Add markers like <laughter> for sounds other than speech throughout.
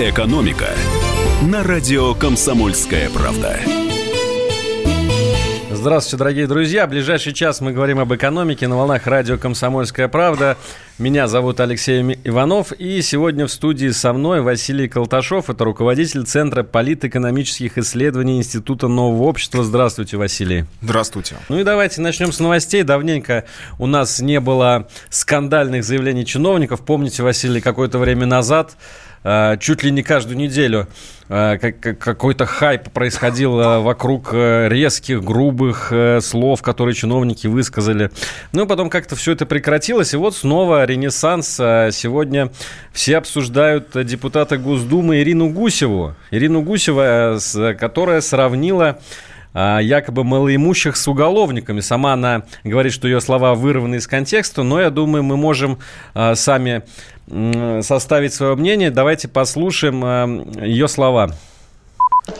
«Экономика» на радио «Комсомольская правда». Здравствуйте, дорогие друзья. В ближайший час мы говорим об экономике на волнах радио «Комсомольская правда». Меня зовут Алексей Иванов. И сегодня в студии со мной Василий Колташов. Это руководитель Центра политэкономических исследований Института нового общества. Здравствуйте, Василий. Здравствуйте. Ну и давайте начнем с новостей. Давненько у нас не было скандальных заявлений чиновников. Помните, Василий, какое-то время назад чуть ли не каждую неделю э, какой-то хайп происходил э, вокруг резких, грубых слов, которые чиновники высказали. Ну, потом как-то все это прекратилось, и вот снова ренессанс. Сегодня все обсуждают депутата Госдумы Ирину Гусеву. Ирину Гусева, которая сравнила якобы малоимущих с уголовниками. Сама она говорит, что ее слова вырваны из контекста, но я думаю, мы можем сами составить свое мнение. Давайте послушаем э, ее слова.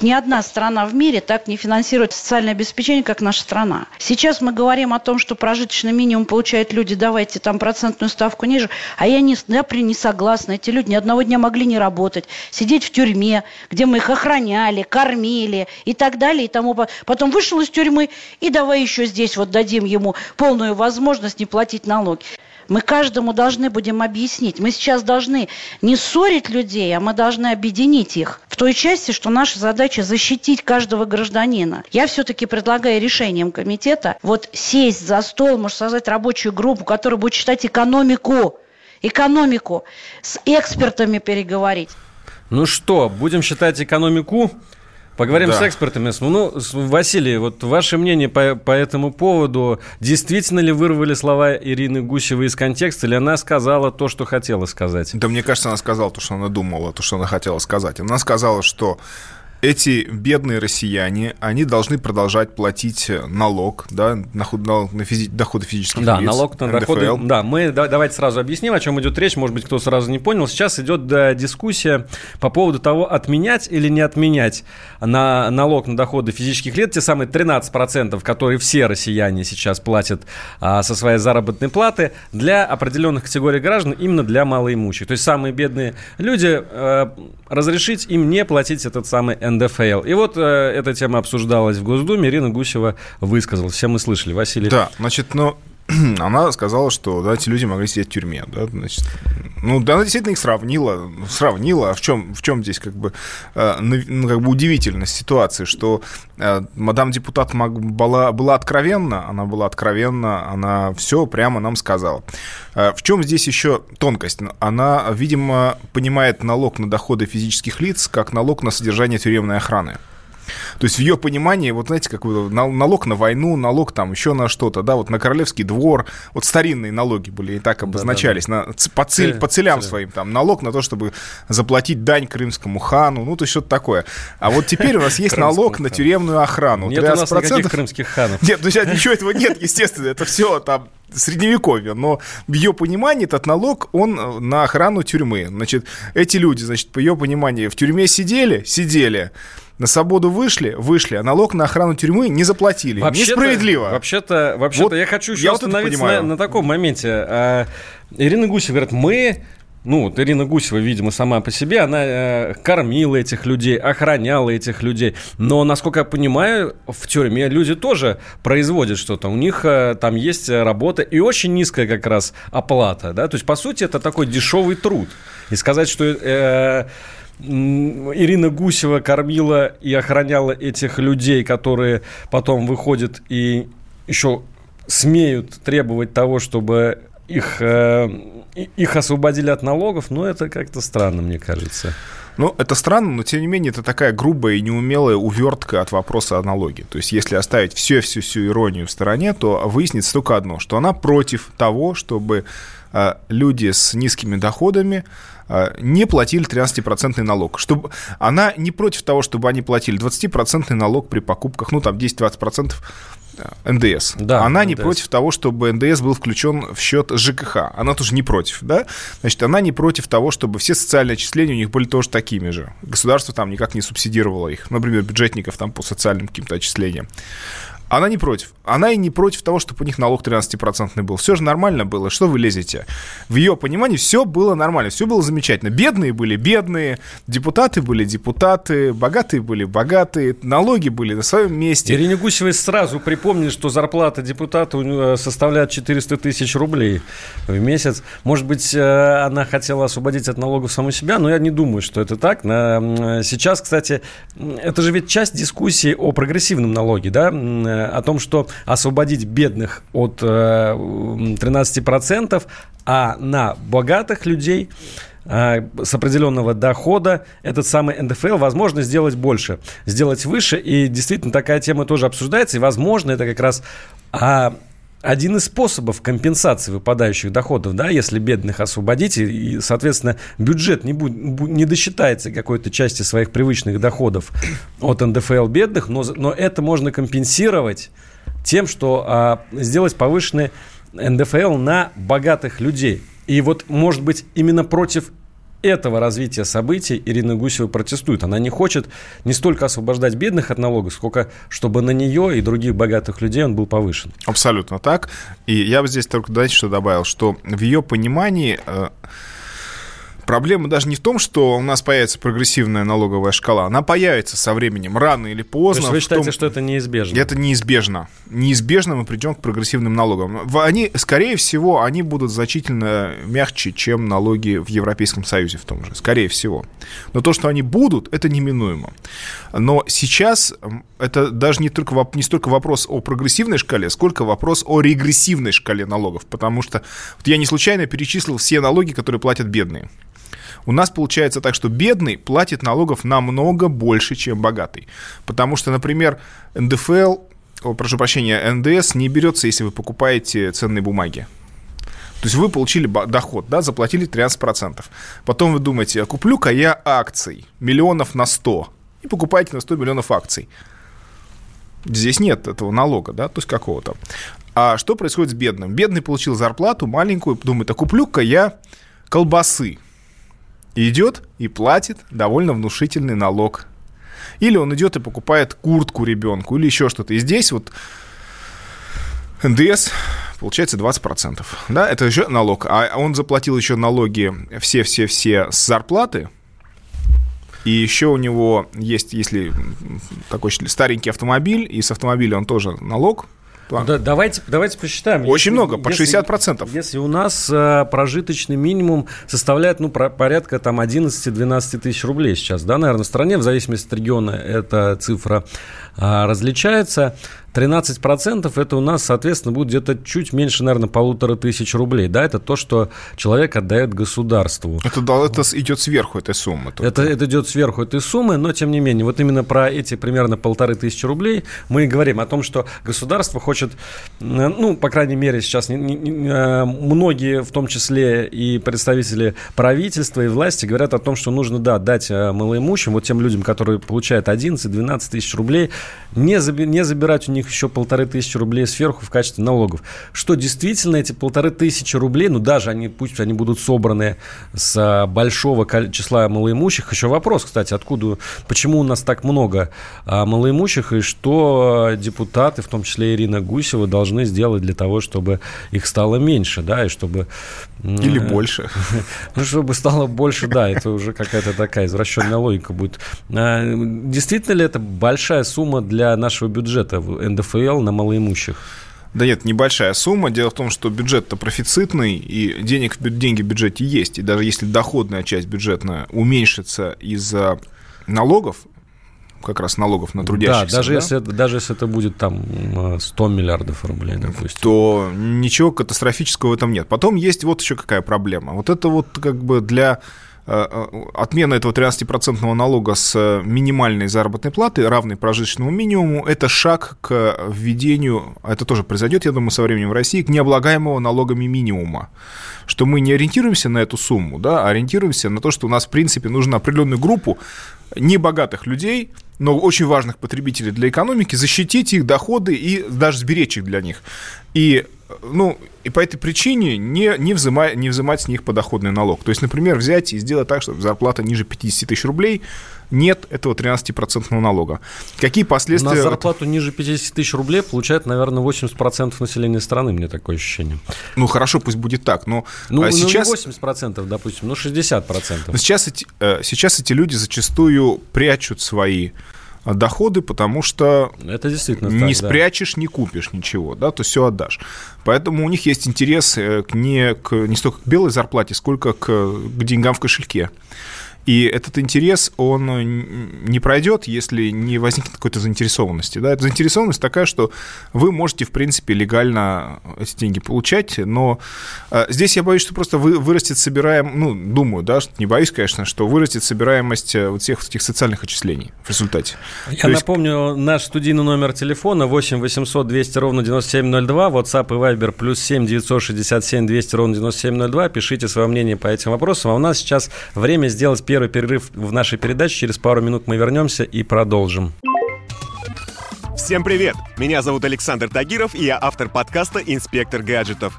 Ни одна страна в мире так не финансирует социальное обеспечение, как наша страна. Сейчас мы говорим о том, что прожиточный минимум получают люди, давайте там процентную ставку ниже. А я не, я не согласна. Эти люди ни одного дня могли не работать, сидеть в тюрьме, где мы их охраняли, кормили и так далее. И тому. Потом вышел из тюрьмы и давай еще здесь вот дадим ему полную возможность не платить налоги. Мы каждому должны будем объяснить. Мы сейчас должны не ссорить людей, а мы должны объединить их в той части, что наша задача защитить каждого гражданина. Я все-таки предлагаю решением комитета вот сесть за стол, можно создать рабочую группу, которая будет читать экономику, экономику, с экспертами переговорить. Ну что, будем считать экономику Поговорим да. с экспертами. Ну, Василий, вот ваше мнение по, по этому поводу. Действительно ли вырвали слова Ирины Гусевой из контекста, или она сказала то, что хотела сказать? Да мне кажется, она сказала то, что она думала, то, что она хотела сказать. Она сказала, что эти бедные россияне, они должны продолжать платить налог, да, на, на, физи, доходы физических да, лиц. Да, налог на НДФЛ. доходы. Да, мы да, давайте сразу объясним, о чем идет речь. Может быть, кто сразу не понял. Сейчас идет да, дискуссия по поводу того, отменять или не отменять на налог на доходы физических лиц, те самые 13%, которые все россияне сейчас платят а, со своей заработной платы, для определенных категорий граждан, именно для малоимущих. То есть самые бедные люди, а, разрешить им не платить этот самый НДФЛ. И вот э, эта тема обсуждалась в Госдуме. Ирина Гусева высказалась. Все мы слышали. Василий. Да, значит, но <clears throat> она сказала, что да, эти люди могли сидеть в тюрьме. Да, значит, ну, да, она действительно их сравнила. Сравнила. А в чем, в чем здесь как бы, э, ну, как бы удивительность ситуации, что э, мадам депутат была, была откровенна, она была откровенна, она все прямо нам сказала. Э, в чем здесь еще тонкость? Она, видимо, понимает налог на доходы физических лиц как налог на содержание тюремной охраны. То есть в ее понимании, вот знаете, как налог на войну, налог там еще на что-то, да, вот на королевский двор, вот старинные налоги были и так обозначались, да, да. На, по, цель, по целям своим, там, налог на то, чтобы заплатить дань крымскому хану, ну, то есть что-то такое. А вот теперь у нас есть налог на тюремную охрану. Нет у нас никаких крымских ханов. Нет, ну сейчас ничего этого нет, естественно, это все там средневековье, но в ее понимании этот налог, он на охрану тюрьмы. Значит, эти люди, значит, по ее пониманию, в тюрьме сидели, сидели, на свободу вышли, вышли, а налог на охрану тюрьмы не заплатили. Вообще-то, Несправедливо. Вообще-то, вообще-то вот я хочу еще я остановиться вот на, на таком моменте. А, Ирина Гусева говорит, мы ну, вот Ирина Гусева, видимо, сама по себе, она э, кормила этих людей, охраняла этих людей. Но, насколько я понимаю, в тюрьме люди тоже производят что-то. У них э, там есть работа и очень низкая как раз оплата. Да? То есть, по сути, это такой дешевый труд. И сказать, что... Э, Ирина Гусева кормила и охраняла этих людей, которые потом выходят и еще смеют требовать того, чтобы их, э, их освободили от налогов, но это как-то странно, мне кажется. Ну, это странно, но тем не менее это такая грубая и неумелая увертка от вопроса о налоге. То есть, если оставить всю-всю-всю иронию в стороне, то выяснится только одно, что она против того, чтобы э, люди с низкими доходами не платили 13% налог. Чтобы, она не против того, чтобы они платили 20% налог при покупках, ну, там, 10-20% э, НДС. Да, она НДС. не против того, чтобы НДС был включен в счет ЖКХ. Она тоже не против, да? Значит, она не против того, чтобы все социальные отчисления у них были тоже такими же. Государство там никак не субсидировало их. Например, бюджетников там по социальным каким-то отчислениям. Она не против. Она и не против того, чтобы у них налог 13% был. Все же нормально было. Что вы лезете? В ее понимании все было нормально, все было замечательно. Бедные были бедные, депутаты были депутаты, богатые были богатые, налоги были на своем месте. Ирине Гусевой сразу припомнили, что зарплата депутата составляет 400 тысяч рублей в месяц. Может быть, э, она хотела освободить от налогов саму себя, но я не думаю, что это так. Сейчас, кстати, это же ведь часть дискуссии о прогрессивном налоге, да? О том, что освободить бедных от 13%, э, а на богатых людей э, с определенного дохода этот самый НДФЛ возможно сделать больше, сделать выше. И действительно такая тема тоже обсуждается. И возможно это как раз а, один из способов компенсации выпадающих доходов, да, если бедных освободить, и, соответственно, бюджет не, будет, не досчитается какой-то части своих привычных доходов от НДФЛ бедных, но, но это можно компенсировать тем, что а, сделать повышенный НДФЛ на богатых людей. И вот, может быть, именно против этого развития событий Ирина Гусева протестует. Она не хочет не столько освобождать бедных от налогов, сколько чтобы на нее и других богатых людей он был повышен. Абсолютно так. И я бы здесь только, знаете, что добавил, что в ее понимании э, Проблема даже не в том, что у нас появится прогрессивная налоговая шкала. Она появится со временем, рано или поздно. То есть вы считаете, том... что это неизбежно? Это неизбежно. Неизбежно мы придем к прогрессивным налогам. Они, скорее всего, они будут значительно мягче, чем налоги в Европейском Союзе в том же. Скорее всего. Но то, что они будут, это неминуемо. Но сейчас это даже не, только, не столько вопрос о прогрессивной шкале, сколько вопрос о регрессивной шкале налогов. Потому что вот я не случайно перечислил все налоги, которые платят бедные. У нас получается так, что бедный платит налогов намного больше, чем богатый. Потому что, например, НДФЛ, о, прошу прощения, НДС не берется, если вы покупаете ценные бумаги. То есть вы получили доход, да, заплатили 13%. Потом вы думаете, а куплю-ка я акций миллионов на 100 и покупаете на 100 миллионов акций. Здесь нет этого налога, да, то есть какого-то. А что происходит с бедным? Бедный получил зарплату маленькую, думает, а куплю-ка я колбасы идет и платит довольно внушительный налог. Или он идет и покупает куртку ребенку, или еще что-то. И здесь вот НДС получается 20%. Да, это еще налог. А он заплатил еще налоги все-все-все с зарплаты. И еще у него есть, если такой старенький автомобиль, и с автомобиля он тоже налог план. Да, давайте, давайте посчитаем. Очень если, много, если, 60%. Если у нас а, прожиточный минимум составляет ну, про, порядка там 11-12 тысяч рублей сейчас, да, наверное, в стране, в зависимости от региона эта цифра а, различается. 13% это у нас, соответственно, будет где-то чуть меньше, наверное, полутора тысяч рублей. Да, это то, что человек отдает государству. Это, это идет сверху этой суммы. Это, это идет сверху этой суммы, но тем не менее, вот именно про эти примерно полторы тысячи рублей мы и говорим о том, что государство хочет, ну, по крайней мере, сейчас не, не, не, э, многие, в том числе и представители правительства и власти, говорят о том, что нужно, да, дать э, малоимущим, вот тем людям, которые получают 11-12 тысяч рублей, не, заби, не забирать у них них еще полторы тысячи рублей сверху в качестве налогов. Что действительно эти полторы тысячи рублей, ну даже они, пусть они будут собраны с а, большого числа малоимущих, еще вопрос, кстати, откуда, почему у нас так много а, малоимущих и что депутаты, в том числе Ирина Гусева, должны сделать для того, чтобы их стало меньше, да, и чтобы... Или больше. <laughs> Ну, чтобы стало больше, да, это уже какая-то такая извращенная логика будет. А, действительно ли это большая сумма для нашего бюджета? НДФЛ на малоимущих? Да нет, небольшая сумма. Дело в том, что бюджет-то профицитный, и денег, деньги в бюджете есть. И даже если доходная часть бюджетная уменьшится из-за налогов, как раз налогов на трудящихся. Да, даже, да? Если, даже если это будет там 100 миллиардов рублей, допустим. То ничего катастрофического в этом нет. Потом есть вот еще какая проблема. Вот это вот как бы для Э, э, отмена этого 13% налога с минимальной заработной платы, равной прожиточному минимуму, это шаг к введению, это тоже произойдет, я думаю, со временем в России, к необлагаемого налогами минимума. Что мы не ориентируемся на эту сумму, да, а ориентируемся на то, что у нас, в принципе, нужно определенную группу небогатых людей, но очень важных потребителей для экономики, защитить их доходы и даже сберечь их для них. И ну, и по этой причине не, не, взимать, не взимать с них подоходный налог. То есть, например, взять и сделать так, чтобы зарплата ниже 50 тысяч рублей нет этого 13% налога. Какие последствия... На зарплату ниже 50 тысяч рублей получает, наверное, 80% населения страны, мне такое ощущение. Ну, хорошо, пусть будет так, но ну, а сейчас... Ну, не 80%, допустим, ну, 60%. Но сейчас эти, э, сейчас эти люди зачастую прячут свои э, доходы, потому что это действительно не так, спрячешь, да. не купишь ничего, да, то все отдашь. Поэтому у них есть интерес э, к не, к, не столько к белой зарплате, сколько к, к деньгам в кошельке. И этот интерес, он не пройдет, если не возникнет какой-то заинтересованности. Да? Эта заинтересованность такая, что вы можете, в принципе, легально эти деньги получать, но э, здесь я боюсь, что просто вы, вырастет собираем, ну, думаю, да, не боюсь, конечно, что вырастет собираемость э, вот всех этих социальных отчислений в результате. Я То напомню, есть... наш студийный номер телефона 8 800 200 ровно 9702, WhatsApp и Viber плюс 7 967 200 ровно 9702. Пишите свое мнение по этим вопросам. А у нас сейчас время сделать первый перерыв в нашей передаче. Через пару минут мы вернемся и продолжим. Всем привет! Меня зовут Александр Тагиров, и я автор подкаста «Инспектор гаджетов».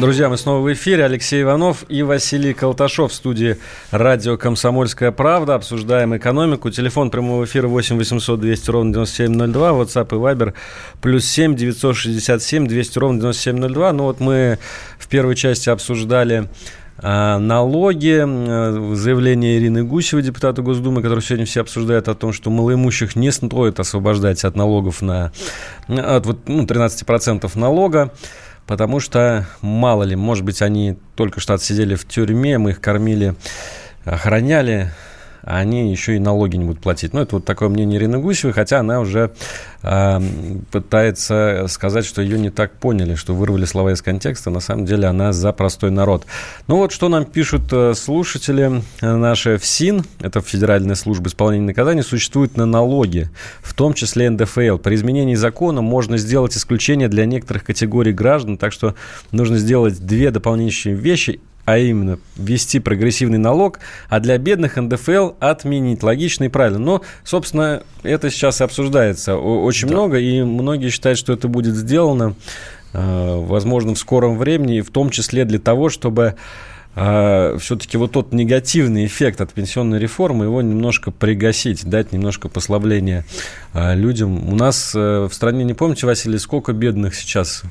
Друзья, мы снова в эфире. Алексей Иванов и Василий Колташов в студии радио «Комсомольская правда». Обсуждаем экономику. Телефон прямого эфира 8 800 200 ровно 9702. WhatsApp и Viber плюс 7 967 200 ровно 9702. Ну вот мы в первой части обсуждали а, налоги, заявление Ирины Гусевой, депутата Госдумы, который сегодня все обсуждают о том, что малоимущих не стоит освобождать от налогов на от вот, ну, 13% налога потому что, мало ли, может быть, они только что отсидели в тюрьме, мы их кормили, охраняли, они еще и налоги не будут платить. Ну, это вот такое мнение Ирины Гусевой, хотя она уже э, пытается сказать, что ее не так поняли, что вырвали слова из контекста. На самом деле она за простой народ. Ну вот что нам пишут э, слушатели наши. ФСИН, это Федеральная служба исполнения наказаний, существует на налоги, в том числе НДФЛ. При изменении закона можно сделать исключение для некоторых категорий граждан, так что нужно сделать две дополнительные вещи а именно ввести прогрессивный налог, а для бедных НДФЛ отменить. Логично и правильно. Но, собственно, это сейчас и обсуждается очень да. много, и многие считают, что это будет сделано, э, возможно, в скором времени, в том числе для того, чтобы а, все-таки вот тот негативный эффект от пенсионной реформы, его немножко пригасить, дать немножко послабления а, людям. У нас э, в стране, не помните, Василий, сколько бедных сейчас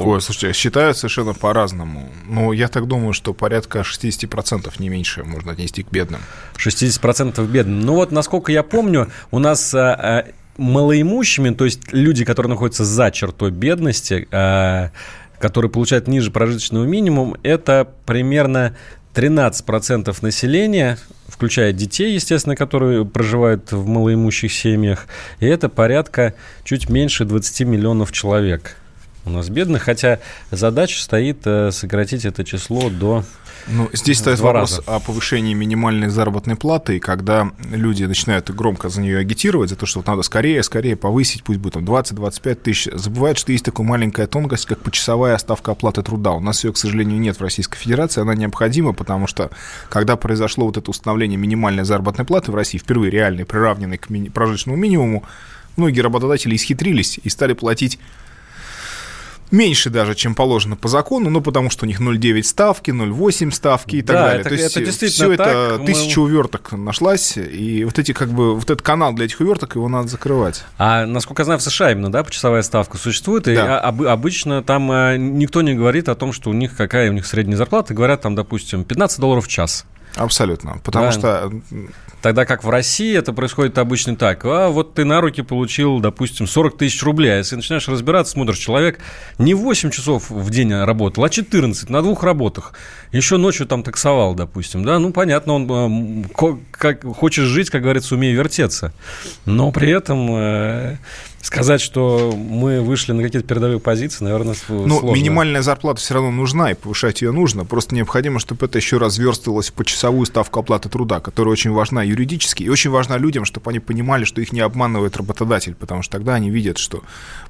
Ой, слушайте, считают совершенно по-разному. Но я так думаю, что порядка 60% не меньше можно отнести к бедным. 60% к бедным. Ну вот, насколько я помню, у нас а, а, малоимущими, то есть люди, которые находятся за чертой бедности, а, которые получают ниже прожиточного минимума, это примерно 13% населения, включая детей, естественно, которые проживают в малоимущих семьях, и это порядка чуть меньше 20 миллионов человек у нас бедных, хотя задача стоит э, сократить это число до ну, здесь стоит вопрос раза. о повышении минимальной заработной платы, и когда люди начинают громко за нее агитировать, за то, что вот надо скорее, скорее повысить, пусть будет там 20-25 тысяч, забывают, что есть такая маленькая тонкость, как почасовая ставка оплаты труда. У нас ее, к сожалению, нет в Российской Федерации, она необходима, потому что когда произошло вот это установление минимальной заработной платы в России, впервые реальной, приравненной к мини- прожиточному минимуму, многие работодатели исхитрились и стали платить меньше даже, чем положено по закону, ну, потому что у них 0,9 ставки, 0,8 ставки и так да, далее. Это, То есть это действительно все так. это, мы... тысяча уверток нашлась, и вот эти, как бы, вот этот канал для этих уверток, его надо закрывать. А, насколько я знаю, в США именно, да, почасовая ставка существует, и да. об, обычно там а, никто не говорит о том, что у них, какая у них средняя зарплата, говорят там, допустим, 15 долларов в час. Абсолютно. Потому да. что... Тогда как в России это происходит обычно так. А вот ты на руки получил, допустим, 40 тысяч рублей. А если начинаешь разбираться, смотришь, человек не 8 часов в день работал, а 14 на двух работах. Еще ночью там таксовал, допустим. Да, ну, понятно, он как хочешь жить, как говорится, умей вертеться. Но при этом э, Сказать, что мы вышли на какие-то передовые позиции, наверное, Ну, сложно. минимальная зарплата все равно нужна, и повышать ее нужно. Просто необходимо, чтобы это еще разверстывалось в почасовую ставку оплаты труда, которая очень важна юридически и очень важна людям, чтобы они понимали, что их не обманывает работодатель, потому что тогда они видят, что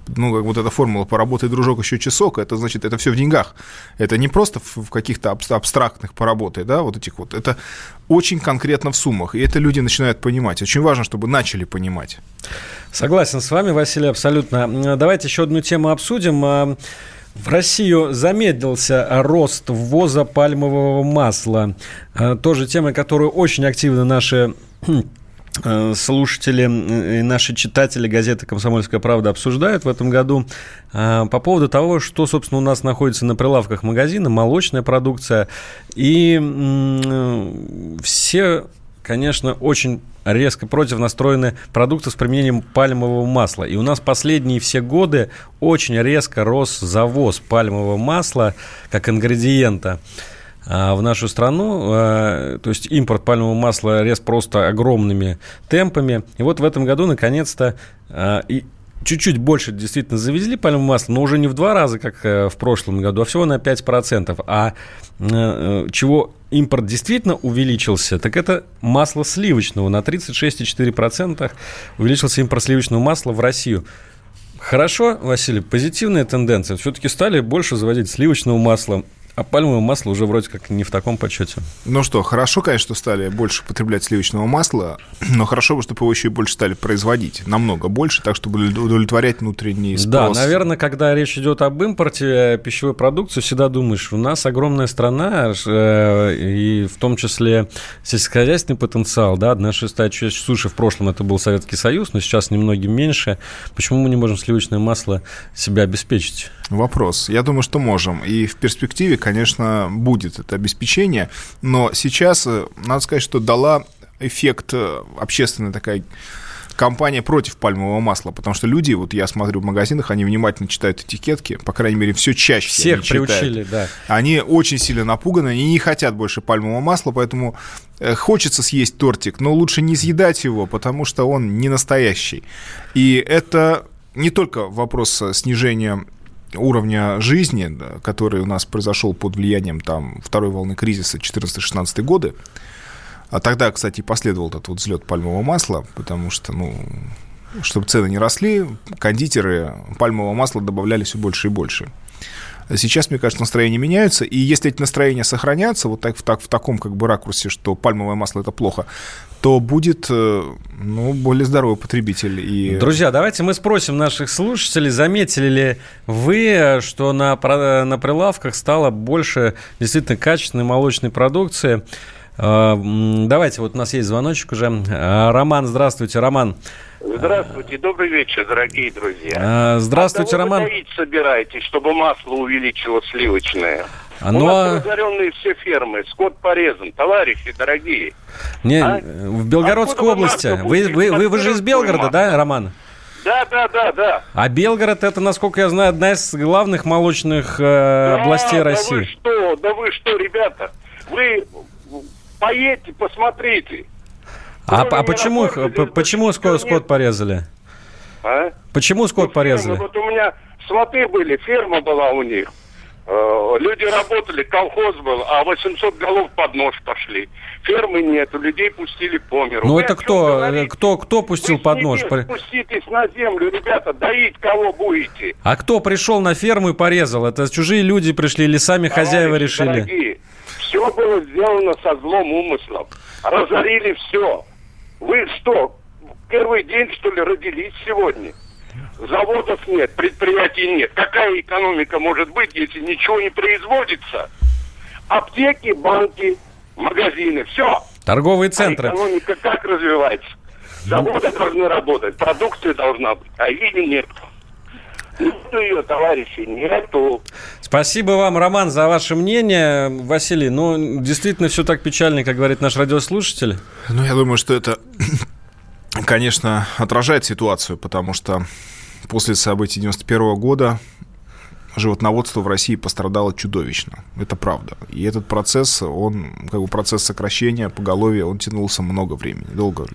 ну, как вот эта формула «поработай, дружок, еще часок», это значит, это все в деньгах. Это не просто в, в каких-то абстрактных «поработай», да, вот этих вот. Это очень конкретно в суммах, и это люди начинают понимать. Очень важно, чтобы начали понимать. Согласен с вами, Василий, абсолютно. Давайте еще одну тему обсудим. А, в Россию замедлился рост ввоза пальмового масла. А, тоже тема, которую очень активно наши <clears throat> слушатели и наши читатели газеты «Комсомольская правда» обсуждают в этом году а, по поводу того, что, собственно, у нас находится на прилавках магазина, молочная продукция. И все, конечно, очень резко против настроены продукты с применением пальмового масла. И у нас последние все годы очень резко рос завоз пальмового масла как ингредиента в нашу страну. А, то есть импорт пальмового масла рез просто огромными темпами. И вот в этом году, наконец-то, а, и чуть-чуть больше действительно завезли пальмовое масло, но уже не в два раза, как э, в прошлом году, а всего на 5%. А э, чего импорт действительно увеличился, так это масло сливочного. На 36,4% увеличился импорт сливочного масла в Россию. Хорошо, Василий, позитивная тенденция. Все-таки стали больше заводить сливочного масла. А пальмовое масло уже вроде как не в таком почете. Ну что, хорошо, конечно, что стали больше потреблять сливочного масла, <clears throat> но хорошо бы, чтобы его еще и больше стали производить. Намного больше, так, чтобы удовлетворять внутренний спрос. Да, наверное, когда речь идет об импорте пищевой продукции, всегда думаешь, у нас огромная страна, э, и в том числе сельскохозяйственный потенциал, да, одна шестая часть суши в прошлом это был Советский Союз, но сейчас немногим меньше. Почему мы не можем сливочное масло себя обеспечить? Вопрос. Я думаю, что можем. И в перспективе, конечно, будет это обеспечение. Но сейчас, э, надо сказать, что дала эффект э, общественная такая компания против пальмового масла, потому что люди, вот я смотрю в магазинах, они внимательно читают этикетки, по крайней мере, все чаще Всех они приучили, читают. да. Они очень сильно напуганы, они не хотят больше пальмового масла, поэтому э, хочется съесть тортик, но лучше не съедать его, потому что он не настоящий. И это не только вопрос снижения уровня жизни, который у нас произошел под влиянием там, второй волны кризиса 14-16 годы, а тогда, кстати, последовал этот вот взлет пальмового масла, потому что, ну, чтобы цены не росли, кондитеры пальмового масла добавляли все больше и больше. Сейчас, мне кажется, настроения меняются, и если эти настроения сохранятся вот так, в, так, в таком как бы ракурсе, что пальмовое масло это плохо, то будет э, ну, более здоровый потребитель. И... Друзья, давайте мы спросим наших слушателей, заметили ли вы, что на, на прилавках стало больше действительно качественной молочной продукции. Э, давайте, вот у нас есть звоночек уже. Э, Роман, здравствуйте, Роман. Здравствуйте, добрый вечер, дорогие друзья. Здравствуйте, а Роман. Вы собираетесь, чтобы масло увеличилось сливочное? Оно... У нас разоренные все фермы, скот порезан. Товарищи дорогие, не, а? в Белгородской области. Вы, вы, вы, вы же из Белгорода, да, Роман? Да, да, да, да. А Белгород это, насколько я знаю, одна из главных молочных э, да, областей да России. Да вы что, да вы что, ребята, вы поедьте, посмотрите. А, а почему, почему скот, скот порезали? А? Почему скот ну, порезали? Вот у меня сваты были, ферма была у них. Э, люди работали, колхоз был, а 800 голов под нож пошли. Фермы нет, людей пустили по миру. Ну это кто, кто, кто пустил Вы под нож? Спуститесь на землю, ребята, доить кого будете. А кто пришел на ферму и порезал? Это чужие люди пришли или сами Товарищи хозяева решили? Дорогие, все было сделано со злом умыслом. Разорили все. Вы что, первый день, что ли, родились сегодня? Заводов нет, предприятий нет. Какая экономика может быть, если ничего не производится? Аптеки, банки, магазины, все. Торговые центры. А экономика как развивается? Заводы должны работать, продукция должна быть, а ее нет. Нету ее, товарищи, нету. Спасибо вам, Роман, за ваше мнение. Василий, ну, действительно все так печально, как говорит наш радиослушатель. Ну, я думаю, что это, конечно, отражает ситуацию, потому что после событий 91 года животноводство в России пострадало чудовищно. Это правда. И этот процесс, он, как бы процесс сокращения поголовья, он тянулся много времени, долго.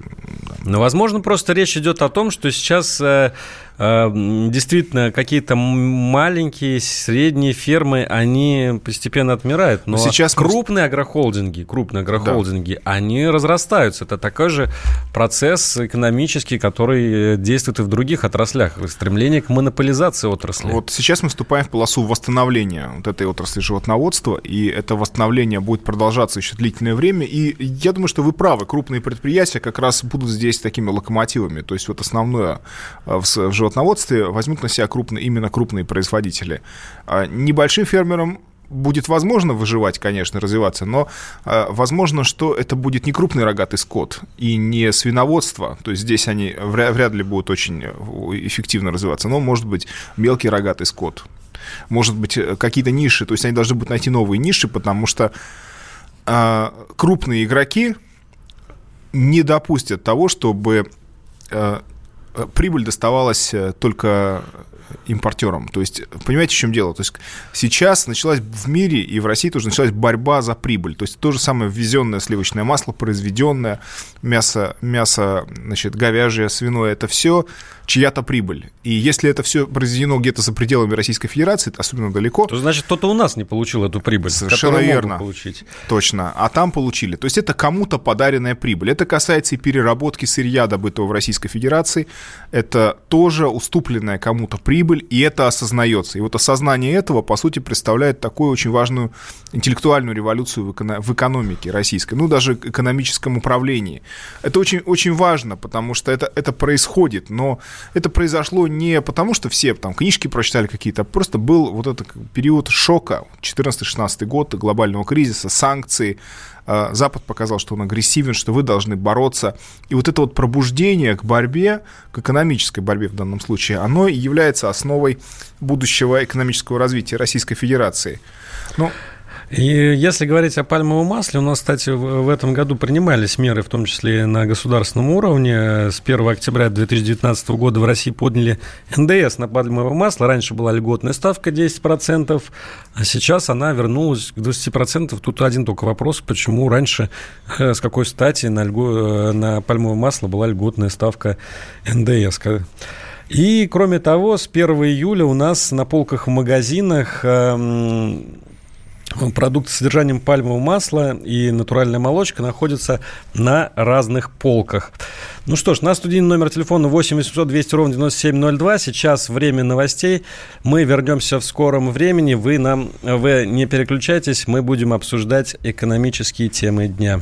Да. Но, возможно, просто речь идет о том, что сейчас э, действительно какие-то маленькие, средние фермы, они постепенно отмирают. Но сейчас крупные агрохолдинги, крупные агрохолдинги, да. они разрастаются. Это такой же процесс экономический, который действует и в других отраслях. Стремление к монополизации отрасли. Вот сейчас мы вступаем в полосу восстановления вот этой отрасли животноводства, и это восстановление будет продолжаться еще длительное время. И я думаю, что вы правы, крупные предприятия как раз будут здесь такими локомотивами. То есть вот основное э, в животноводстве возьмут на себя крупные, именно крупные производители. А небольшим фермерам будет возможно выживать, конечно, развиваться, но э, возможно, что это будет не крупный рогатый скот и не свиноводство, то есть здесь они вряд, вряд ли будут очень э, эффективно развиваться, но может быть мелкий рогатый скот, может быть э, какие-то ниши, то есть они должны будут найти новые ниши, потому что э, крупные игроки не допустят того, чтобы э, прибыль доставалась только импортерам. То есть, понимаете, в чем дело? То есть, сейчас началась в мире и в России тоже началась борьба за прибыль. То есть, то же самое ввезенное сливочное масло, произведенное, мясо, мясо значит, говяжье, свиное, это все чья-то прибыль. И если это все произведено где-то за пределами Российской Федерации, особенно далеко... То значит, кто-то у нас не получил эту прибыль. Совершенно верно. Получить. Точно. А там получили. То есть это кому-то подаренная прибыль. Это касается и переработки сырья, добытого в Российской Федерации. Это тоже уступленная кому-то прибыль, и это осознается. И вот осознание этого, по сути, представляет такую очень важную интеллектуальную революцию в, эко- в экономике российской, ну, даже экономическом управлении. Это очень, очень важно, потому что это, это происходит, но это произошло не потому, что все там книжки прочитали какие-то, а просто был вот этот период шока, 14-16 год, глобального кризиса, санкции, Запад показал, что он агрессивен, что вы должны бороться. И вот это вот пробуждение к борьбе, к экономической борьбе в данном случае, оно является основой будущего экономического развития Российской Федерации. Ну, и если говорить о пальмовом масле, у нас, кстати, в этом году принимались меры, в том числе на государственном уровне. С 1 октября 2019 года в России подняли НДС на пальмовое масло. Раньше была льготная ставка 10%, а сейчас она вернулась к 20%. Тут один только вопрос, почему раньше, э, с какой стати на, льго... на пальмовое масло была льготная ставка НДС. И, кроме того, с 1 июля у нас на полках в магазинах эм, продукты с содержанием пальмового масла и натуральная молочка находятся на разных полках. Ну что ж, на студийный номер телефона 8 800 200 ровно 9702. Сейчас время новостей. Мы вернемся в скором времени. Вы нам, вы не переключайтесь, мы будем обсуждать экономические темы дня.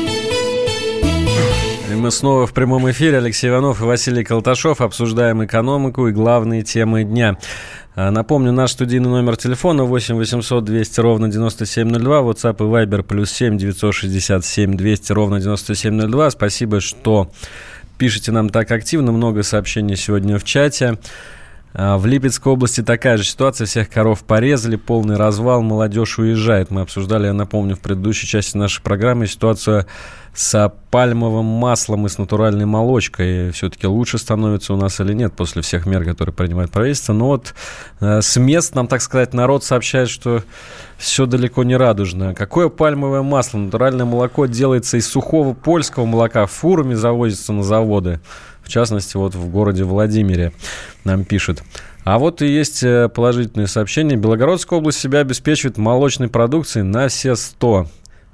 И мы снова в прямом эфире. Алексей Иванов и Василий Колташов обсуждаем экономику и главные темы дня. А, напомню, наш студийный номер телефона 8 800 200 ровно 9702, WhatsApp и Viber плюс 7 967 200 ровно 9702. Спасибо, что пишете нам так активно. Много сообщений сегодня в чате. А, в Липецкой области такая же ситуация. Всех коров порезали, полный развал, молодежь уезжает. Мы обсуждали, я напомню, в предыдущей части нашей программы ситуацию с пальмовым маслом и с натуральной молочкой все-таки лучше становится у нас или нет после всех мер, которые принимает правительство. Но вот э, с мест нам, так сказать, народ сообщает, что все далеко не радужно. Какое пальмовое масло? Натуральное молоко делается из сухого польского молока, фурами завозится на заводы. Частности, вот в городе Владимире нам пишет. А вот и есть э, положительные сообщения. Белгородская область себя обеспечивает молочной продукцией на все 100.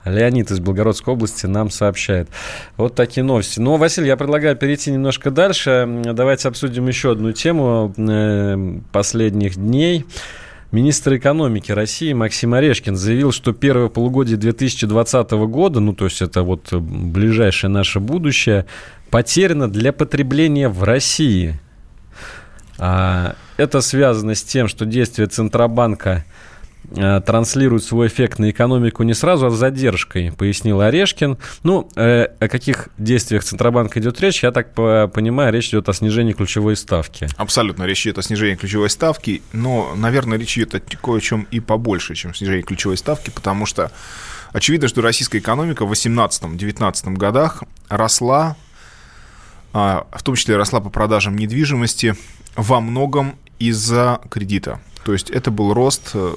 Леонид из Белгородской области нам сообщает. Вот такие новости. Но, Василий, я предлагаю перейти немножко дальше. Давайте обсудим еще одну тему э, последних дней. Министр экономики России Максим Орешкин заявил, что первое полугодие 2020 года, ну то есть это вот ближайшее наше будущее, потеряно для потребления в России. А, это связано с тем, что действия Центробанка э, транслируют свой эффект на экономику не сразу, а с задержкой, пояснил Орешкин. Ну, э, о каких действиях Центробанка идет речь, я так понимаю, речь идет о снижении ключевой ставки. Абсолютно, речь идет о снижении ключевой ставки, но, наверное, речь идет о кое-чем и побольше, чем снижение ключевой ставки, потому что очевидно, что российская экономика в 18-19 годах росла, а, в том числе росла по продажам недвижимости, во многом из-за кредита. То есть это был рост э,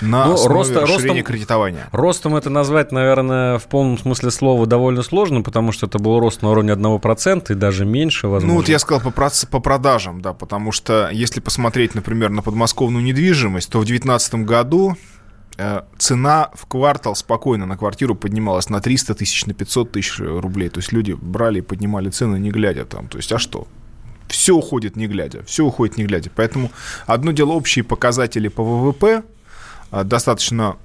на ну, основе расширения ростом, кредитования. Ростом это назвать, наверное, в полном смысле слова довольно сложно, потому что это был рост на уровне 1% и даже меньше, возможно. Ну вот я сказал по, по продажам, да, потому что если посмотреть, например, на подмосковную недвижимость, то в 2019 году э, цена в квартал спокойно на квартиру поднималась на 300 тысяч, на 500 тысяч рублей. То есть люди брали и поднимали цены, не глядя там. То есть, а что? Все уходит не глядя, все уходит не глядя. Поэтому одно дело общие показатели по ВВП, а, достаточно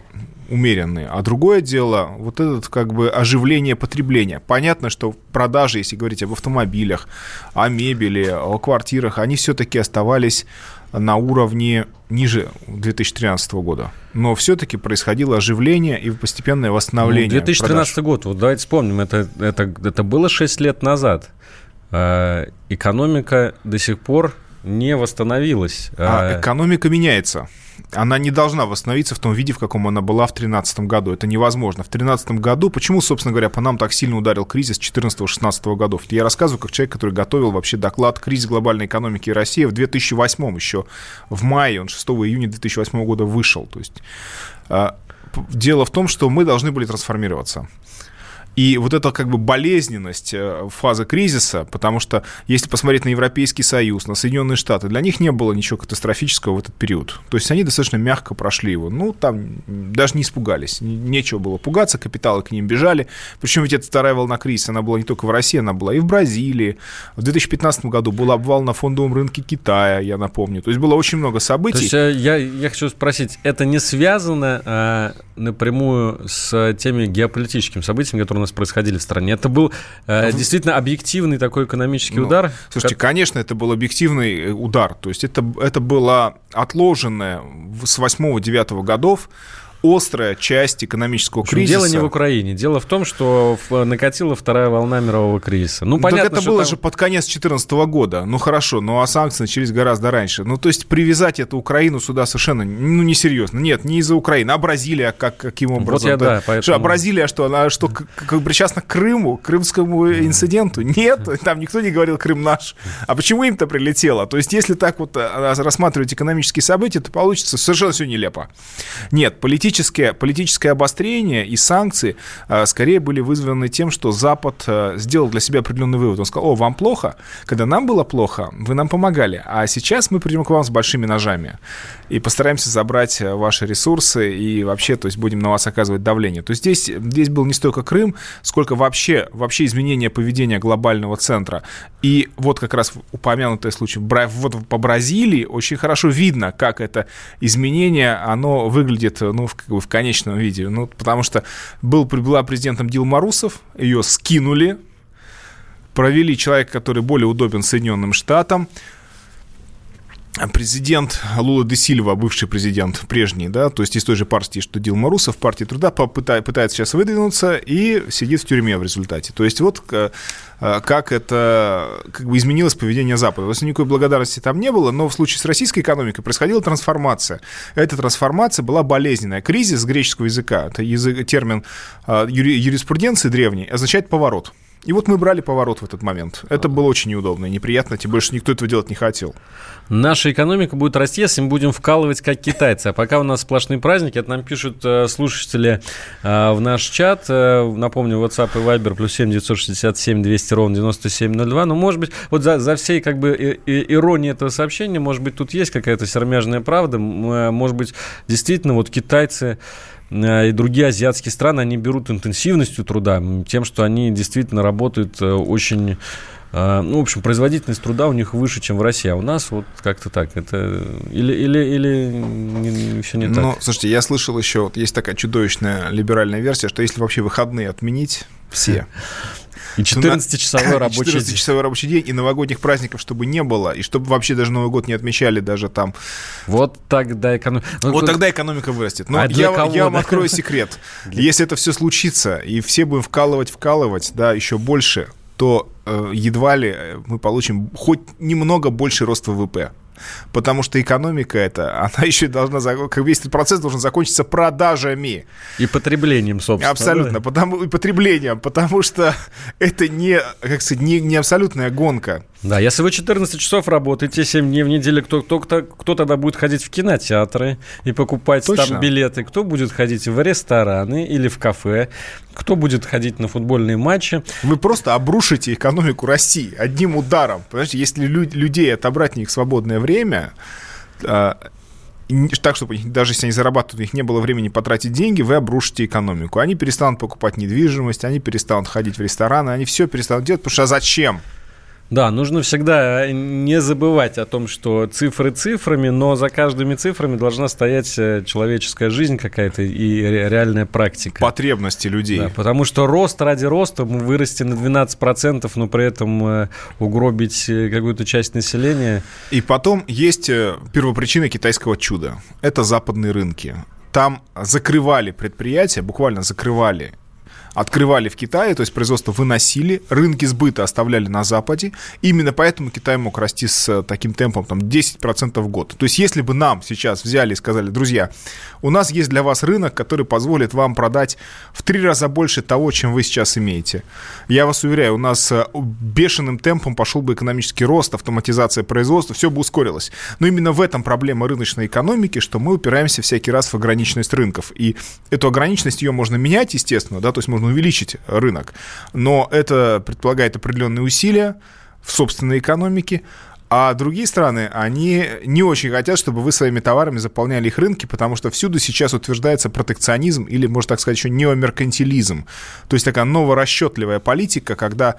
умеренные, а другое дело вот этот как бы оживление потребления. Понятно, что продажи, если говорить об автомобилях, о мебели, о квартирах, они все-таки оставались на уровне ниже 2013 года. Но все-таки происходило оживление и постепенное восстановление. Ну, 2013 продаж. год, вот давайте вспомним, это, это, это было 6 лет назад. Э, экономика до сих пор не восстановилась. А экономика меняется. Она не должна восстановиться в том виде, в каком она была в 2013 году. Это невозможно. В 2013 году, почему, собственно говоря, по нам так сильно ударил кризис 2014-2016 годов? Я рассказываю как человек, который готовил вообще доклад «Кризис глобальной экономики России» в 2008 еще. В мае, он 6 июня 2008 года вышел. То есть э, дело в том, что мы должны были трансформироваться. И вот эта как бы болезненность э, фазы кризиса, потому что если посмотреть на Европейский Союз, на Соединенные Штаты, для них не было ничего катастрофического в этот период. То есть они достаточно мягко прошли его. Ну, там даже не испугались. Нечего было пугаться, капиталы к ним бежали. Причем ведь эта вторая волна кризиса, она была не только в России, она была и в Бразилии. В 2015 году был обвал на фондовом рынке Китая, я напомню. То есть было очень много событий. То есть э, я, я хочу спросить, это не связано а, напрямую с теми геополитическими событиями, которые у нас происходили в стране. Это был э, действительно объективный такой экономический ну, удар. Слушайте, как... конечно, это был объективный э, удар. То есть это, это было отложенное с 8-9 годов острая часть экономического общем, кризиса. Дело не в Украине. Дело в том, что накатила вторая волна мирового кризиса. Ну, понятно, так это было там... же под конец 2014 года. Ну, хорошо, ну, а санкции начались гораздо раньше. Ну, то есть привязать эту Украину сюда совершенно, ну, несерьезно. Нет, не из-за Украины, а Бразилия как, каким образом? Вот я, да, поэтому... Что, а Бразилия что, она что, как, как причастна к Крыму, к крымскому инциденту? Нет, там никто не говорил «Крым наш». А почему им-то прилетело? То есть, если так вот а, рассматривать экономические события, то получится совершенно все нелепо. Нет, политически политическое, политическое обострение и санкции а, скорее были вызваны тем, что Запад а, сделал для себя определенный вывод. Он сказал, о, вам плохо? Когда нам было плохо, вы нам помогали, а сейчас мы придем к вам с большими ножами и постараемся забрать а, ваши ресурсы и вообще, то есть будем на вас оказывать давление. То есть здесь, здесь был не столько Крым, сколько вообще, вообще изменение поведения глобального центра. И вот как раз упомянутый случай вот по Бразилии очень хорошо видно, как это изменение, оно выглядит ну, в как бы в конечном виде. Ну, потому что был, была президентом Дилма Русов, ее скинули, провели человека, который более удобен Соединенным Штатам, президент Лула де Сильва, бывший президент прежний, да, то есть из той же партии, что Дилма Русов, партии труда, попытает, пытается сейчас выдвинуться и сидит в тюрьме в результате. То есть вот э, как это как бы изменилось поведение Запада. То есть никакой благодарности там не было, но в случае с российской экономикой происходила трансформация. Эта трансформация была болезненная. Кризис греческого языка, это язык, термин э, юриспруденции древней, означает поворот. И вот мы брали поворот в этот момент. Это было очень неудобно и неприятно, тем больше никто этого делать не хотел. Наша экономика будет расти, если мы будем вкалывать как китайцы. А пока у нас сплошные праздники, это нам пишут э, слушатели э, в наш чат. Э, напомню, WhatsApp и Viber плюс 7 967 200 ровно 9702. Но, может быть, вот за, за всей как бы иронией этого сообщения, может быть, тут есть какая-то сермяжная правда. Может быть, действительно, вот китайцы и другие азиатские страны, они берут интенсивностью труда, тем, что они действительно работают э, очень э, ну, в общем, производительность труда у них выше, чем в России, а у нас вот как-то так. Это или, или, или не, не, все не так? Ну, слушайте, я слышал еще, вот есть такая чудовищная либеральная версия, что если вообще выходные отменить все, <laughs> И 14-часовой рабочий 14-часовой рабочий день, и новогодних праздников, чтобы не было, и чтобы вообще даже Новый год не отмечали даже там. Вот тогда экономика... Вот тогда экономика вырастет. Но А я, кого, я вам да? открою секрет. <laughs> Если это все случится, и все будем вкалывать, вкалывать, да, еще больше, то э, едва ли э, мы получим хоть немного больше рост ВВП. Потому что экономика это, <laughs> она еще должна, как весь этот процесс должен закончиться продажами. И потреблением, собственно. Абсолютно, да. потому, и потреблением, потому что <laughs> это не, как сказать, не, не абсолютная гонка. Да, если вы 14 часов работаете, 7 дней в неделю, кто, кто, кто, кто тогда будет ходить в кинотеатры и покупать Точно. там билеты? Кто будет ходить в рестораны или в кафе? Кто будет ходить на футбольные матчи? Вы просто обрушите экономику России одним ударом. Понимаете, если лю- людей отобрать у них свободное время, а, и не- так, чтобы даже если они зарабатывают, у них не было времени потратить деньги, вы обрушите экономику. Они перестанут покупать недвижимость, они перестанут ходить в рестораны, они все перестанут делать, потому что а зачем? Да, нужно всегда не забывать о том, что цифры цифрами, но за каждыми цифрами должна стоять э, человеческая жизнь какая-то и ре- реальная практика. Потребности людей. Да, потому что рост ради роста, мы вырасти на 12%, но при этом э, угробить э, какую-то часть населения. И потом есть первопричина китайского чуда. Это западные рынки. Там закрывали предприятия, буквально закрывали открывали в Китае, то есть производство выносили, рынки сбыта оставляли на Западе. Именно поэтому Китай мог расти с э, таким темпом там, 10% в год. То есть если бы нам сейчас взяли и сказали, друзья, у нас есть для вас рынок, который позволит вам продать в три раза больше того, чем вы сейчас имеете. Я вас уверяю, у нас э, бешеным темпом пошел бы экономический рост, автоматизация производства, все бы ускорилось. Но именно в этом проблема рыночной экономики, что мы упираемся всякий раз в ограниченность рынков. И эту ограниченность ее можно менять, естественно, да, то есть можно увеличить рынок. Но это предполагает определенные усилия в собственной экономике, а другие страны, они не очень хотят, чтобы вы своими товарами заполняли их рынки, потому что всюду сейчас утверждается протекционизм или, можно так сказать, еще неомеркантилизм. То есть такая новорасчетливая политика, когда,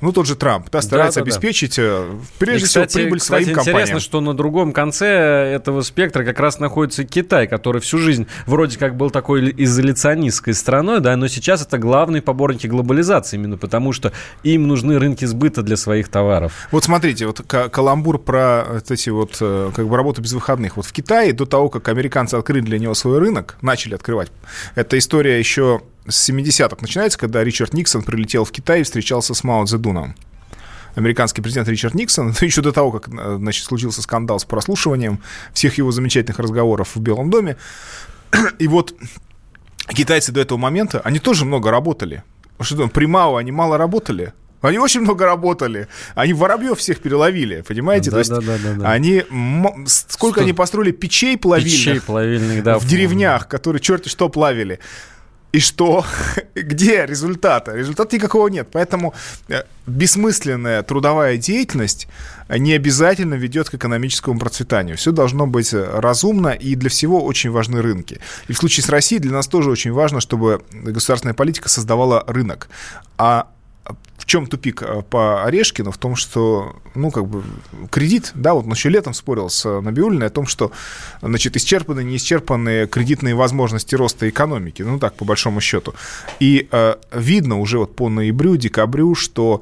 ну, тот же Трамп, да, старается Да-да-да. обеспечить, э, прежде И, кстати, всего, прибыль кстати, своим интересно, компаниям. что на другом конце этого спектра как раз находится Китай, который всю жизнь вроде как был такой изоляционистской страной, да, но сейчас это главные поборники глобализации, именно потому что им нужны рынки сбыта для своих товаров. Вот смотрите, вот ка- каламбур про вот эти вот э, как бы работу без выходных. Вот в Китае до того, как американцы открыли для него свой рынок, начали открывать, эта история еще с 70-х начинается, когда Ричард Никсон прилетел в Китай и встречался с Мао Цзэдуном. Американский президент Ричард Никсон, <laughs> еще до того, как э, значит, случился скандал с прослушиванием всех его замечательных разговоров в Белом доме. <clears throat> И вот китайцы до этого момента, они тоже много работали. Что там, при Мао они мало работали. Они очень много работали. Они воробьев всех переловили, понимаете? То есть Да-да-да-да-да. они... м- с- Сколько Что? они построили печей плавильных Печей плавильных, да. в деревнях, которые черти что плавили. И что? <laughs> Где результата? Результата никакого нет. Поэтому э, бессмысленная трудовая деятельность э, не обязательно ведет к экономическому процветанию. Все должно быть э, разумно, и для всего очень важны рынки. И в случае с Россией для нас тоже очень важно, чтобы государственная политика создавала рынок. А чем тупик э, по Орешкину? В том, что, ну, как бы, кредит, да, вот он еще летом спорил с Набиулиной о том, что, значит, исчерпаны, не исчерпаны кредитные возможности роста экономики, ну, так, по большому счету. И э, видно уже вот по ноябрю, декабрю, что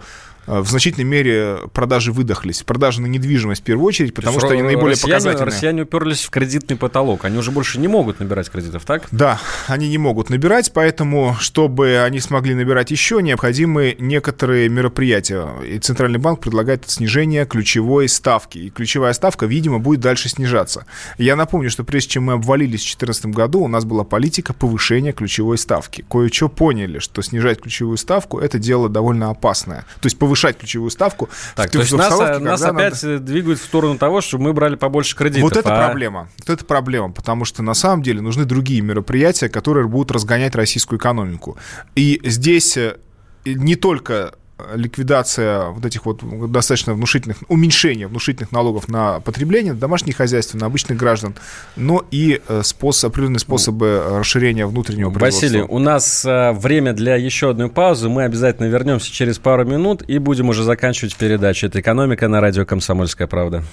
в значительной мере продажи выдохлись. Продажи на недвижимость в первую очередь, потому То что они наиболее россияне, показательные. Россияне уперлись в кредитный потолок. Они уже больше не могут набирать кредитов, так? Да, они не могут набирать, поэтому, чтобы они смогли набирать еще, необходимы некоторые мероприятия. И Центральный банк предлагает снижение ключевой ставки. И ключевая ставка, видимо, будет дальше снижаться. Я напомню, что прежде чем мы обвалились в 2014 году, у нас была политика повышения ключевой ставки. Кое-что поняли, что снижать ключевую ставку – это дело довольно опасное. То есть повышать ключевую ставку Так, в то есть в нас, обстановке, нас опять надо- двигают в сторону того, чтобы мы брали побольше кредитов. вот это а- проблема. Вот это проблема, потому что на самом деле нужны другие мероприятия, которые будут разгонять российскую экономику. И здесь э, не только э, ликвидация вот этих вот достаточно внушительных, уменьшение внушительных налогов на потребление, на домашние хозяйства, на обычных граждан, но и э, способ, определенные способы расширения внутреннего производства. Василий, у нас э, время для еще одной паузы. Мы обязательно вернемся через пару минут и будем уже заканчивать передачу. Это «Экономика» на радио «Комсомольская правда».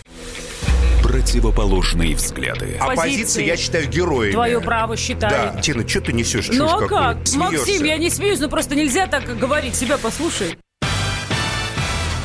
Противоположные взгляды. Оппозиция, я считаю, героями. Твое право считаю. Да. Тина, что ты несешь? Ну а как? Смеешься. Максим, я не смеюсь, но просто нельзя так говорить. Себя послушай.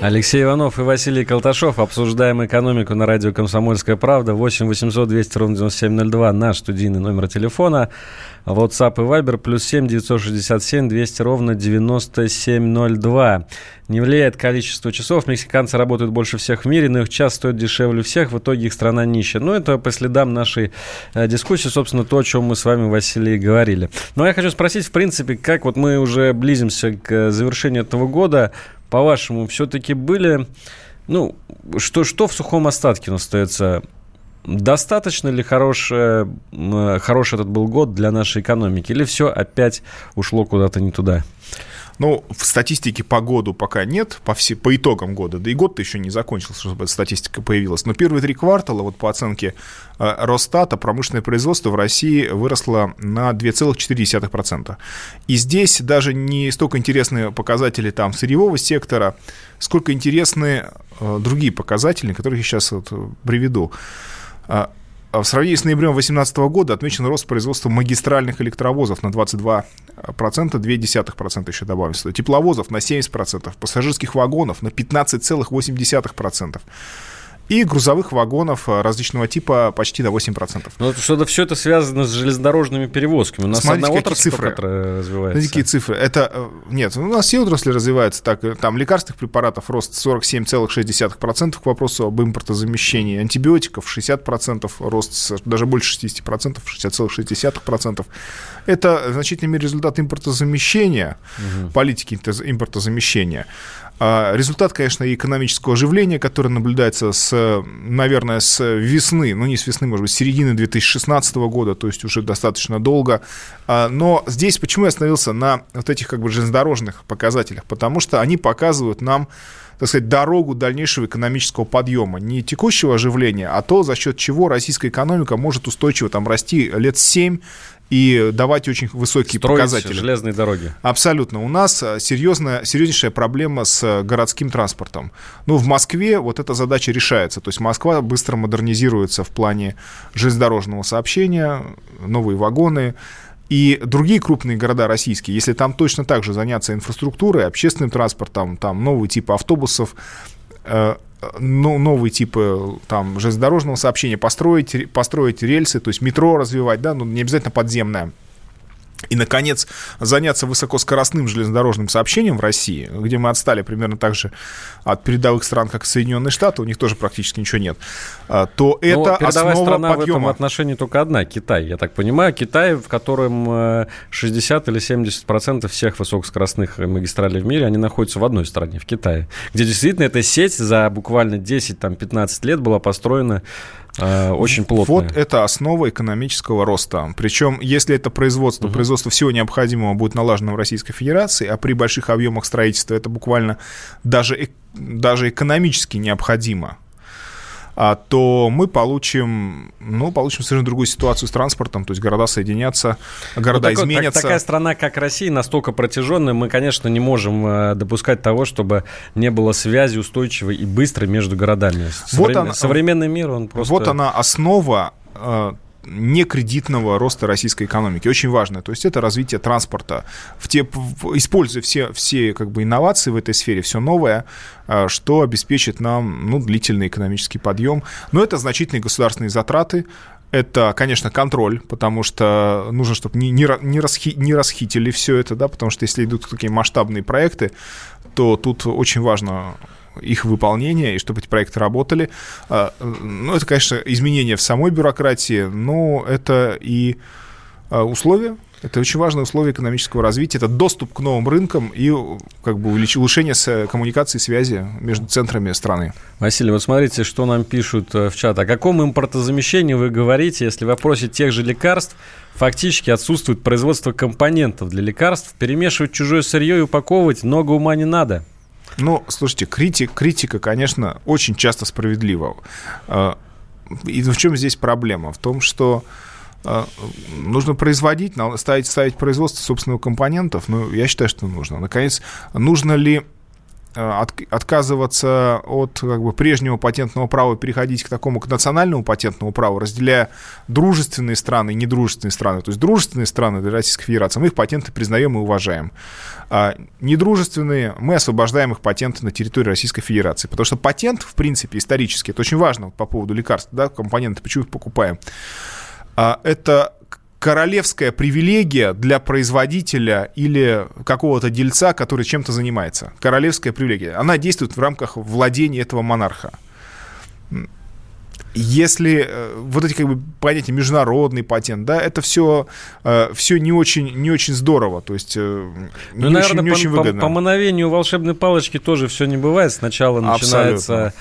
Алексей Иванов и Василий Колташов. Обсуждаем экономику на радио «Комсомольская правда». 8 800 200 ровно 9702. Наш студийный номер телефона. WhatsApp и Viber. Плюс 7 967 200 ровно 9702. Не влияет количество часов. Мексиканцы работают больше всех в мире, но их час стоит дешевле всех. В итоге их страна нищая. Но это по следам нашей э, дискуссии, собственно, то, о чем мы с вами, Василий, говорили. Но я хочу спросить, в принципе, как вот мы уже близимся к э, завершению этого года, по-вашему, все-таки были, ну, что, что в сухом остатке остается? Достаточно ли хорош, м, хороший этот был год для нашей экономики? Или все опять ушло куда-то не туда? Ну, в статистике по году пока нет, по, все, по итогам года, да и год-то еще не закончился, чтобы эта статистика появилась. Но первые три квартала, вот по оценке э, Росстата, промышленное производство в России выросло на 2,4%. И здесь даже не столько интересны показатели там сырьевого сектора, сколько интересны э, другие показатели, которые я сейчас вот э, приведу. А, в сравнении с ноябрем 2018 года отмечен рост производства магистральных электровозов на 22%, 0,2% еще добавим сюда, тепловозов на 70%, пассажирских вагонов на 15,8%. И грузовых вагонов э, различного типа почти до 8%. Ну, что-то все это связано с железнодорожными перевозками. У нас Смотрите, одна какие отрасль, цифры. развивается. Смотрите, какие цифры. Это, э, нет, у нас все отрасли развиваются так. Там лекарственных препаратов рост 47,6% к вопросу об импортозамещении. Антибиотиков 60%, рост даже больше 60%, 60,6%. Это в значительной мере результат импортозамещения, политики импорто- импортозамещения. А Результат, конечно, экономического оживления, которое наблюдается с, наверное, с весны, ну не с весны, может быть, с середины 2016 года, то есть уже достаточно долго. А, Но здесь почему я остановился на вот этих как бы железнодорожных показателях? Потому что они показывают нам так сказать, дорогу дальнейшего экономического подъема. Не текущего оживления, а то, за счет чего российская экономика может устойчиво там расти лет 7 и давать очень высокие Строить показатели. железные дороги. Абсолютно. У нас э, серьезная, серьезнейшая проблема с э, городским транспортом. Ну, в Москве вот эта задача решается. То есть Москва быстро модернизируется в плане железнодорожного сообщения, новые вагоны. И другие крупные города российские, если там точно так же заняться инфраструктурой, общественным транспортом, там новые типы автобусов, э, ну, новые типы там, железнодорожного сообщения, построить, построить рельсы, то есть метро развивать, да, ну, не обязательно подземное. И, наконец, заняться высокоскоростным железнодорожным сообщением в России, где мы отстали примерно так же от передовых стран, как Соединенные Штаты, у них тоже практически ничего нет, а, то Но это Ну, передовая основа страна в этом подъема. отношении только одна, Китай. Я так понимаю, Китай, в котором э, 60 или 70 процентов всех высокоскоростных магистралей в мире, они находятся в одной стране, в Китае, где действительно эта сеть за буквально 10-15 лет была построена э, очень плотно. Вот это основа экономического роста. Причем, если это производство, производство всего необходимого будет налажено в Российской Федерации, а при больших объемах строительства это буквально даже, даже экономически необходимо, то мы получим, ну, получим совершенно другую ситуацию с транспортом, то есть города соединятся, города Ну, так- изменятся. такая страна, как Россия, настолько протяженная, мы, конечно, не можем э, допускать того, чтобы не было связи устойчивой и быстрой между городами. Вот Современ- она- Современный мир, он просто... Вот она основа э, некредитного роста российской экономики. Очень важно. То есть это развитие транспорта. В те, используя все, все как бы, инновации в этой сфере, все новое, а, что обеспечит нам ну, длительный экономический подъем. Но это значительные государственные затраты, это, конечно, контроль, потому что нужно, чтобы не, не, не, расхи, не расхитили все это, да, потому что если идут такие масштабные проекты, то тут очень важно их выполнение и чтобы эти проекты работали. А, ну, это, конечно, изменения в самой бюрократии, но это и а, условия, это очень важное условие экономического развития. Это доступ к новым рынкам и как бы улучшение коммуникации и связи между центрами страны. Василий, вот смотрите, что нам пишут э, в чат. О каком импортозамещении вы говорите, если в вопросе тех же лекарств фактически отсутствует производство компонентов для лекарств? Перемешивать чужое сырье и упаковывать много ума не надо. Ну, слушайте, критик, критика, конечно, очень часто справедлива. Э, и в чем здесь проблема? В том, что э, нужно производить, ставить, ставить производство собственных компонентов, ну, я считаю, что нужно. Наконец, нужно ли от, отказываться от как бы, прежнего патентного права и переходить к такому, к национальному патентному праву, разделяя дружественные страны и недружественные страны. То есть дружественные страны для Российской Федерации, мы их патенты признаем и уважаем. А недружественные, мы освобождаем их патенты на территории Российской Федерации. Потому что патент, в принципе, исторически, это очень важно по поводу лекарств, да, компоненты, почему их покупаем. А, это королевская привилегия для производителя или какого-то дельца, который чем-то занимается. Королевская привилегия. Она действует в рамках владения этого монарха. Если э, вот эти как бы понятия международный патент, да, это все, э, все не очень, не очень здорово, то есть э, не, ну, наверное, очень, не по, очень выгодно. По, по мановению волшебной палочки тоже все не бывает. Сначала начинается Абсолютно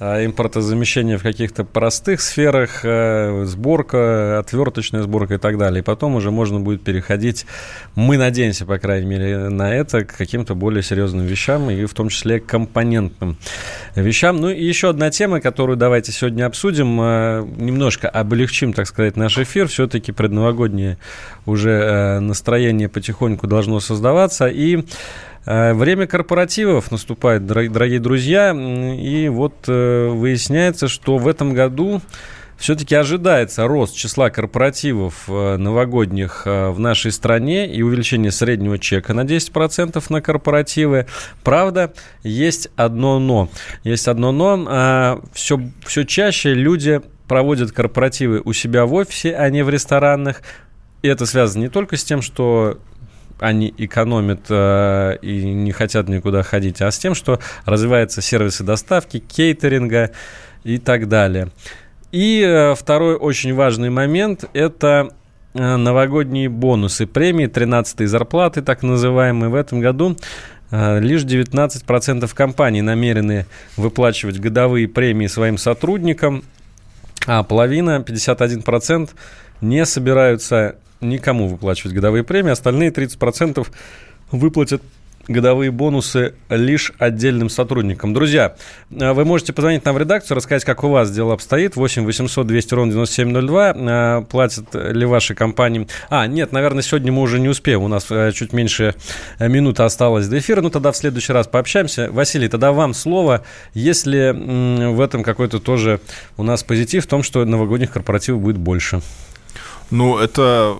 импортозамещение в каких-то простых сферах, э, сборка, отверточная сборка и так далее. И потом уже можно будет переходить, мы надеемся, по крайней мере, на это, к каким-то более серьезным вещам, и в том числе компонентным вещам. Ну и еще одна тема, которую давайте сегодня обсудим, э, немножко облегчим, так сказать, наш эфир. Все-таки предновогоднее уже э, настроение потихоньку должно создаваться. И время корпоративов наступает, дорогие друзья, и вот э, выясняется, что в этом году все-таки ожидается рост числа корпоративов э, новогодних в нашей стране и увеличение среднего чека на 10% на корпоративы. Правда, есть одно но. Есть одно но. Все, все чаще люди проводят корпоративы у себя в офисе, а не в ресторанах. И это связано не только с тем, что они экономят э, и не хотят никуда ходить, а с тем, что развиваются сервисы доставки, кейтеринга и так далее. И э, второй очень важный момент – это э, новогодние бонусы, премии, 13 зарплаты, так называемые. В этом году э, лишь 19% компаний намерены выплачивать годовые премии своим сотрудникам, а половина, 51%, не собираются никому выплачивать годовые премии, остальные 30% выплатят годовые бонусы лишь отдельным сотрудникам. Друзья, э, вы можете позвонить нам в редакцию, рассказать, как у вас дело обстоит. 8 800 200 ровно 9702. Э, платят ли ваши компании... А, нет, наверное, сегодня мы уже не успеем. У нас э, чуть меньше минуты осталось до эфира. Ну, тогда в следующий раз пообщаемся. Василий, тогда вам слово. Если в этом какой-то тоже у нас позитив в том, что новогодних корпоративов будет больше. Ну, это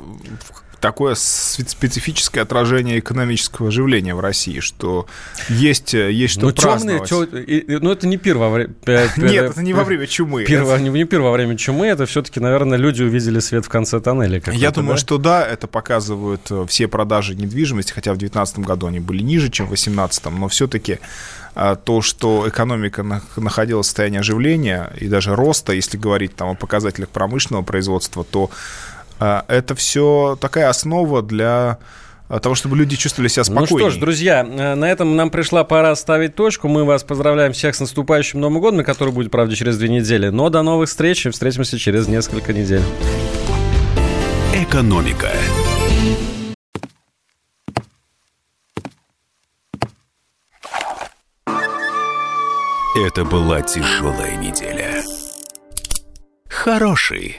такое специфическое отражение экономического оживления в России, что есть, есть что ну, праздновать. Темные, ну, это не пир во время... Нет, это не во время чумы. Пир. Не, не пир во время чумы, это все-таки, наверное, люди увидели свет в конце тоннеля. Я думаю, да? что да, это показывают э, все продажи недвижимости, хотя в 2019 году они были ниже, чем в 2018, но все-таки э, то, что экономика находилась в состоянии оживления и даже роста, если говорить там о показателях промышленного производства, то это все такая основа для того, чтобы люди чувствовали себя спокойнее. Ну что ж, друзья, э, на этом нам пришла пора ставить точку. Мы вас поздравляем всех с наступающим Новым годом, который будет, правда, через две недели. Но до новых встреч и встретимся через несколько недель. Экономика. Это была тяжелая неделя. Хороший.